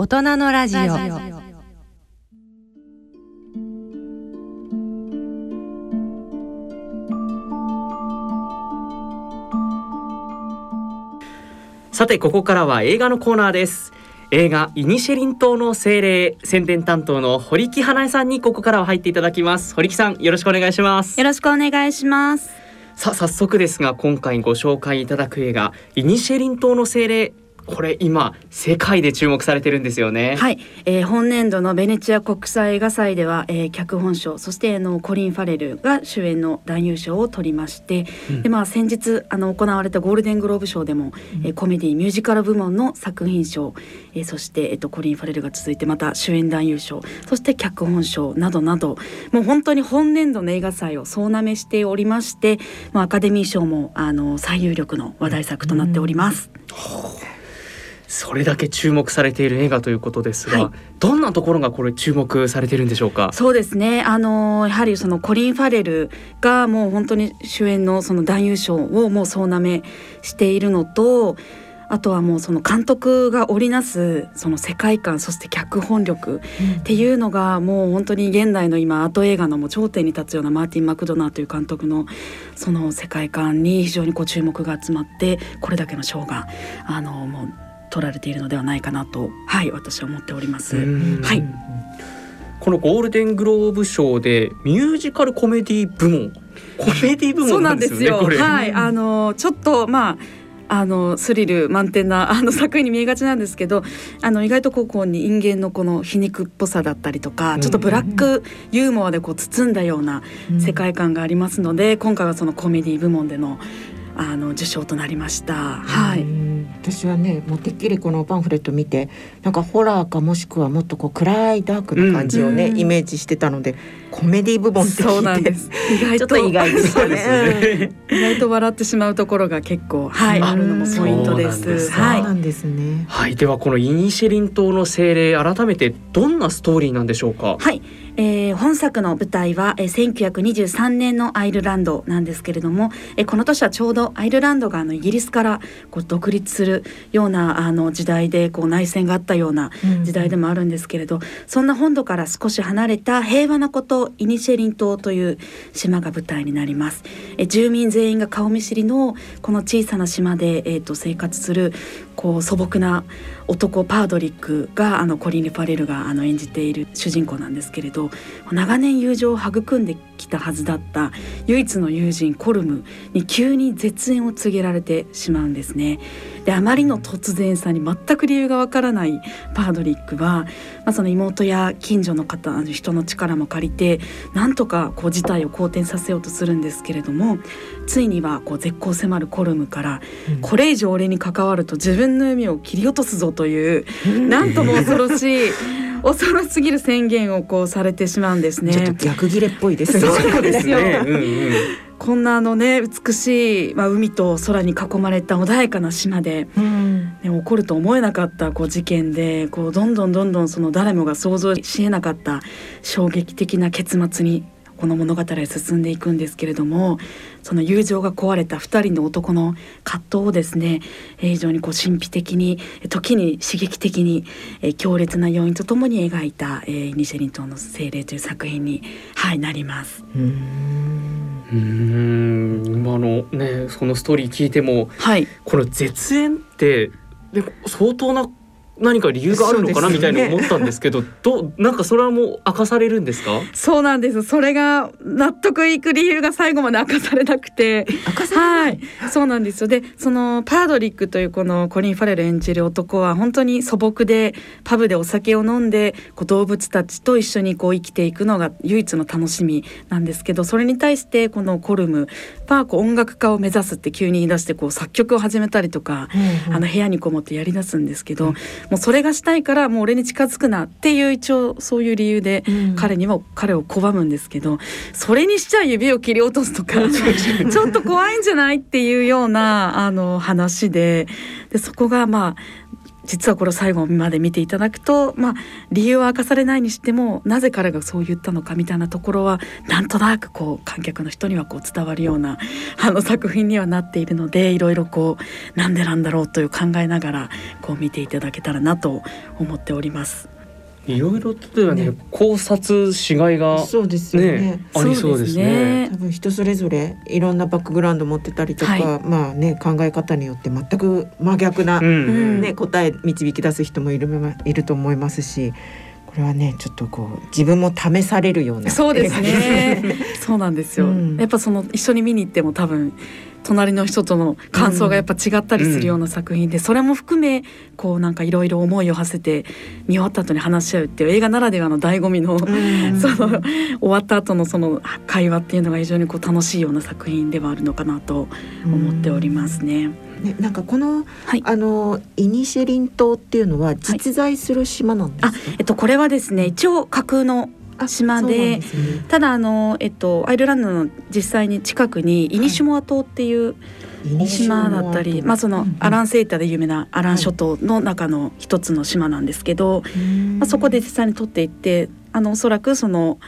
大人のラジオ。さてここからは映画のコーナーです。映画イニシェリン島の精霊宣伝担当の堀木花江さんにここからは入っていただきます。堀木さんよろしくお願いします。よろしくお願いします。さあ早速ですが今回ご紹介いただく映画イニシェリン島の精霊これ今世界で注目されてるんですよね。はい、えー、本年度のベネチア国際映画祭では、えー、脚本賞そしてあのコリン・ファレルが主演の男優賞を取りまして、うん、でまあ先日あの行われたゴールデングローブ賞でも、うん、えー、コメディミュージカル部門の作品賞、えー、そして、えーと、コリン・ファレルが続いてまた主演男優賞そして脚本賞などなどもう本当に本年度の映画祭を総なめしておりまして、まあ、アカデミー賞もあの最有力の話題作となっております。うんそれだけ注目されている映画ということですが、はい、どんなところがこれ注目されてるんでしょうか？そうですね。あのやはりそのコリン・ファレルがもう本当に主演のその男優賞をもう総なめしているのとあとはもうその監督が織りなすその世界観そして脚本力っていうのがもう本当に現代の今アート映画のも頂点に立つようなマーティン・マクドナーという監督のその世界観に非常にこう注目が集まってこれだけの賞があのもう取られているのではないかなとはい私は思っております。はい。このゴールデングローブ賞でミュージカルコメディ部門。コメディ部門なんですよ、ね、はい。あのちょっとまああのスリル満点なあの 作品に見えがちなんですけどあの意外とここに人間のこの皮肉っぽさだったりとかちょっとブラックユーモアでこう包んだような世界観がありますので今回はそのコメディ部門でのあの受賞となりました。はい。私はねもうてっきりこのパンフレット見てなんかホラーかもしくはもっとこう暗いダークな感じをね、うん、イメージしてたのでコメディ部門ってそうなんです 意外と意外ですよね 意外と笑ってしまうところが結構はいあるのもポイントです。はい。なんですね。はいではこのイニシェリン島の精霊改めてどんなストーリーなんでしょうか？はい。えー、本作の舞台は、えー、1923年のアイルランドなんですけれども、えー、この年はちょうどアイルランドがあのイギリスからこう独立するようなあの時代でこう内戦があったような時代でもあるんですけれど、うん、そんな本土から少し離れた平和なことイニシェリン島という島が舞台になります。えー、住民全員が顔見知りのこの小さな島で、えー、と生活するこう素朴な男パードリックがあのコリン・ル・ファレルがあの演じている主人公なんですけれど長年友情を育んできたはずだった唯一の友人コルムに急に絶縁を告げられてしまうんですね。であまりの突然さに全く理由がわからないパードリックは、まあ、その妹や近所の方人の力も借りてなんとかこう事態を好転させようとするんですけれどもついにはこう絶好迫るコルムから、うん、これ以上俺に関わると自分の弓を切り落とすぞという、うん、なんとも恐ろしい。恐ろすぎる宣言をこうされてしまうんですね。ちょっと逆切れっぽいですね。そうですよ。ねうんうんこんなあのね美しい、まあ、海と空に囲まれた穏やかな島で、うん、ね、起こると思えなかったこう事件でこうどんどんどんどんその誰もが想像しえなかった衝撃的な結末にこの物語は進んでいくんですけれどもその友情が壊れた2人の男の葛藤をですね非常にこう神秘的に時に刺激的に強烈な要因とともに描いた「ニシェリン島の精霊」という作品に、はい、なります。うん。今のねそのストーリー聞いても、はい、この絶縁ってで相当な何か理由があるのかな、みたいに思ったんですけど、どなんかそれはもう明かされるんですか？そうなんです。それが納得いく理由が最後まで明かされなくて、はい、そうなんですよ。で、そのパードリックというこのコリン・ファレル演じる男は本当に素朴でパブでお酒を飲んでこう動物たちと一緒にこう生きていくのが唯一の楽しみなんですけど、それに対してこのコルムパーク音楽家を目指すって急に言い出してこう作曲を始めたりとか、うんうん、あの部屋にこもってやり出すんですけど。うんもうそれがしたいからもう俺に近づくなっていう一応そういう理由で彼にも彼を拒むんですけど、それにしちゃ指を切り落とすとか ちょっと怖いんじゃない？っていうようなあの話で。でそこがまあ実はこれ最後まで見ていただくと、まあ、理由は明かされないにしてもなぜ彼がそう言ったのかみたいなところはなんとなくこう観客の人にはこう伝わるようなあの作品にはなっているのでいろいろこうなんでなんだろうという考えながらこう見ていただけたらなと思っております。いろいろ例えばね、ね、考察しがいがそうですよね、ね、ありそうですね、多分人それぞれいろんなバックグラウンド持ってたりとか、はい、まあね考え方によって全く真逆な、うん。ね、答え導き出す人もいるいると思いますし。これはねちょっとこう自分も試されるようなそうですね。そうなんですよ、うん、やっぱその一緒に見に行っても多分隣の人との感想がやっぱ違ったりするような作品で、それも含めこうなんかいろいろ思いを馳せて見終わった後に話し合うっていう映画ならではの醍醐味の、その終わった後のその会話っていうのが非常にこう楽しいような作品ではあるのかなと思っておりますね。ね、なんかこの、はい、あのイニシェリン島っていうのは実在する島なんですか、はい、えっとこれはですね一応架空の島で、ね、ただあの、えっと、アイルランドの実際に近くにイニシュモア島っていう、島だったり、まあ、そのアランセータで有名なアラン諸島の中の一つの島なんですけど、まあ、そこで実際に撮っていってあのおそらくその、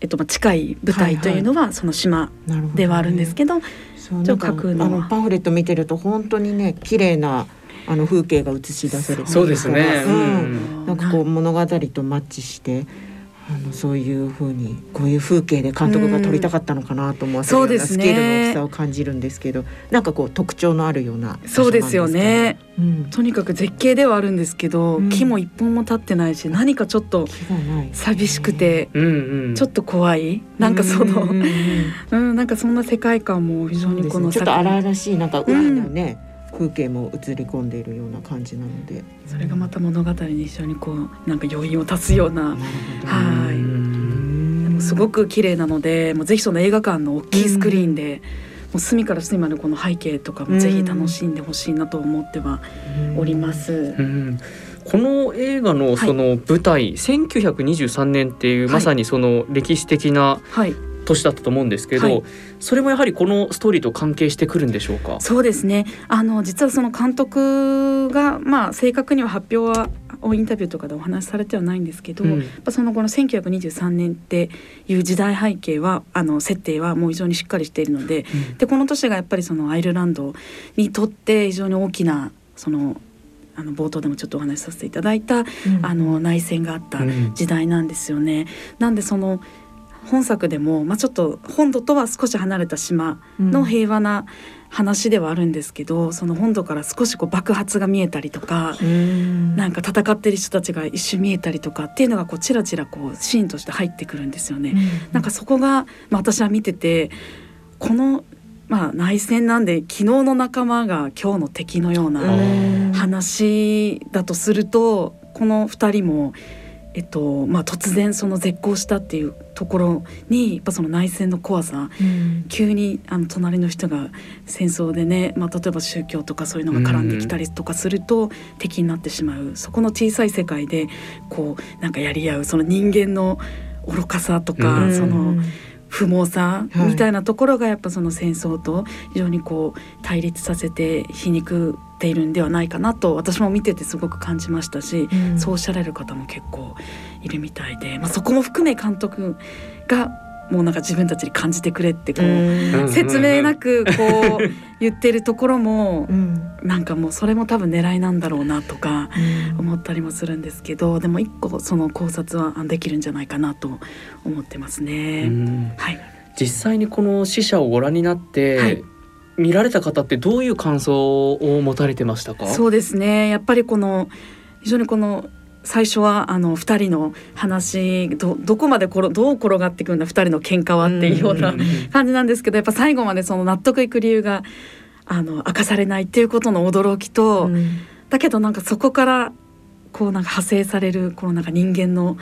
えっと、近い舞台というのはその島ではあるんですけど、はいはい、あのパンフレット見てると本当にね綺麗なあの風景が映し出せるそうですね、うん、なんかこう物語とマッチして。あのそういうふうにこういう風景で監督が撮りたかったのかなと思わせるようなスケールの大きさを感じるんですけど、なんかこう特徴のあるようなそうですよね、うん、とにかく絶景ではあるんですけど、うん、木も一本も立ってないし何かちょっと寂しくてちょっと怖い。なんかその、うん、なんかそんな世界観も非常にこの、ね、ちょっと荒々しいなんか裏のね、風景も映り込んでいるような感じなので。それがまた物語に一緒にこうなんか余韻を足すような。はい。でもすごく綺麗なのでもうぜひその映画館の大きいスクリーンで、もう隅から隅までこの背景とかもぜひ楽しんでほしいなと思ってはおります。この映画のその舞台、はい、1923年っていうまさにその歴史的な年だったと思うんですけど、はい、それもやはりこのストーリーと関係してくるんでしょうか？そうですね。あの実はその監督が、まあ、正確には発表はインタビューとかでお話しされてはないんですけど、うん、そのこの1923年っていう時代背景はあの設定はもう非常にしっかりしているのでうん、でこの年がやっぱりそのアイルランドにとって非常に大きなそのあの冒頭でもちょっとお話しさせていただいた、うん、あの内戦があった時代なんですよね。なんでその本作でも、まあ、ちょっと本土とは少し離れた島の平和な話ではあるんですけど、うん、その本土から少しこう爆発が見えたりとか、うん、なんか戦ってる人たちが一瞬見えたりとかっていうのがこうちらちらこうシーンとして入ってくるんですよね。うん、なんかそこが、まあ、私は見ててこのまあ、内戦なんで昨日の仲間が今日の敵のような話だとするとこの2人もえっとまあ、突然その絶交したっていうところにやっぱその内戦の怖さ、うん、急にあの隣の人が戦争でね、まあ、例えば宗教とかそういうのが絡んできたりとかすると敵になってしまう。そこの小さい世界でこうなんかやり合うその人間の愚かさとか、うん、その。不毛さみたいなところがやっぱその戦争と非常にこう対立させて皮肉っているんではないかなと私も見ててすごく感じましたし、うん、そうおっしゃられる方も結構いるみたいで、まあ、そこも含め監督がもうなんか自分たちに感じてくれってこう説明なくこう 言ってるところもなんかもうそれも多分狙いなんだろうなとか思ったりもするんですけどでも一個その考察はできるんじゃないかなと思ってますね。はい、実際にこの死者をご覧になって、はい、見られた方ってどういう感想を持たれてましたか？そうですね。やっぱりこの非常にこの最初はあの2人の話どどこまでころどう転がっていくんだ2人の喧嘩はっていうような感じなんですけどやっぱ最後までその納得いく理由があの明かされないっていうことの驚きと、うん、だけどなんかそこからこうなんか派生されるこのなんか人間の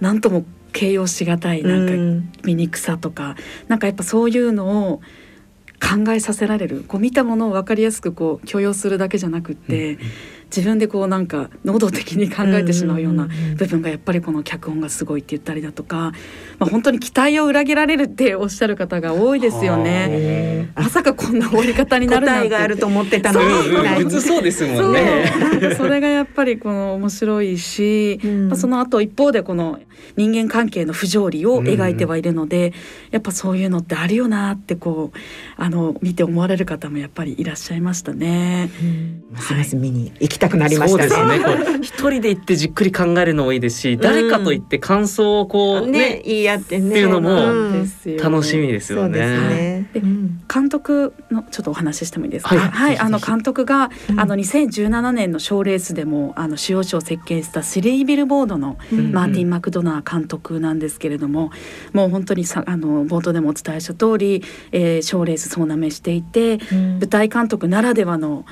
何とも形容しがたいなんか醜さとか、うん、なんかやっぱそういうのを考えさせられるこう見たものを分かりやすくこう許容するだけじゃなくって、うん自分でこうなんか能動的に考えてしまうような部分がやっぱりこの脚本がすごいって言ったりだとか、まあ、本当に期待を裏切られるっておっしゃる方が多いですよね。まさかこんな終わり方になるなんて。があると思ってたのに。普通そうですもんね。そそれがやっぱりこの面白いし、うん、まあ、その後一方でこの人間関係の不条理を描いてはいるので、うん、やっぱそういうのってあるよなってこうあの見て思われる方もやっぱりいらっしゃいましたね。うん、ますます見に行きたくなりました。ね。ね 一人で行ってじっくり考えるのもいいですし、誰かと言って感想をこうね、ね言い合ってね。っていうのも楽しみですよね。で監督のちょっとお話ししてもいいですか？はい、はい、あの監督が、あの2017年の賞レースでもあの主要賞を設計したシリービルボードのマーティン・マクドナー監督なんですけれども、もう本当にさあの冒頭でもお伝えした通り、えー、賞レース総なめしていて、舞台監督ならではの、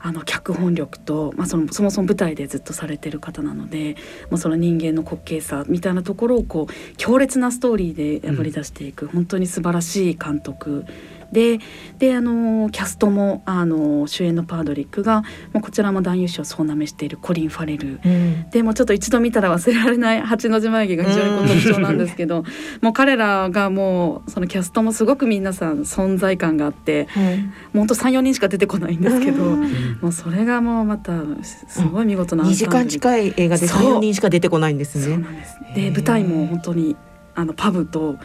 あの脚本力と、まあ、そのそもそも舞台でずっとされてる方なのでもうその人間の滑稽さみたいなところをこう強烈なストーリーで破り出していく、うん、本当に素晴らしい監督でであのキャストもあの主演のパードリックがもうこちらも男優賞を総なめしているコリン・ファレル、うん、でもちょっと一度見たら忘れられない 八の字眉毛が非常に特徴なんですけど、うん、もう彼らがもうそのキャストもすごく皆さん存在感があって、うん、もうほんと34人しか出てこないんですけど、もうそれがもうまたすごい見事な、2時間近い映画で34人しか出てこないんですね。そうなんですで舞台も本当にあのパブと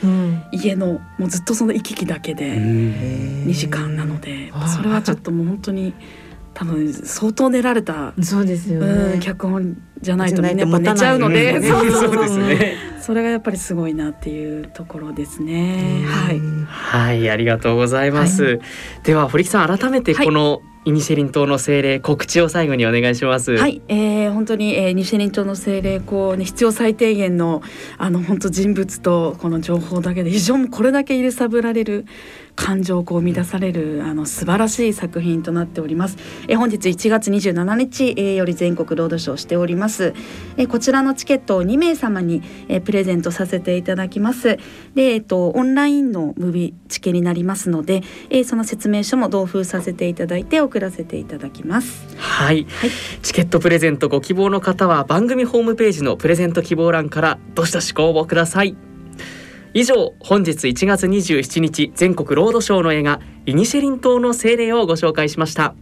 家の、もうずっとその行き来だけで2時間なのでそれはちょっともう本当に多分相当練られたそうですよ、ね、脚本じゃないとみんなやっぱ寝ちゃうので、ね、そうそうですね。それがやっぱりすごいなっていうところですね。はい、はい、ありがとうございます。はい、では堀木さん改めてこの、はいイニシェリン島の精霊告知を最後にお願いします。はい、えー、本当に、えー、ニシェリン島の精霊こうね必要最低限のあの本当人物とこの情報だけで非常にこれだけ揺さぶられる感情をこう生み出されるあの素晴らしい作品となっております。え本日1月27日、えより全国ロードショーしております。えこちらのチケットを2名様に、えプレゼントさせていただきます。で、えっとオンラインのムービーチケになりますので、えその説明書も同封させていただいて送らせていただきます。はい。はい、チケットプレゼントご希望の方は番組ホームページのプレゼント希望欄からどしどしご応募ください。以上本日1月27日全国ロードショーの映画イニシェリン島の精霊をご紹介しました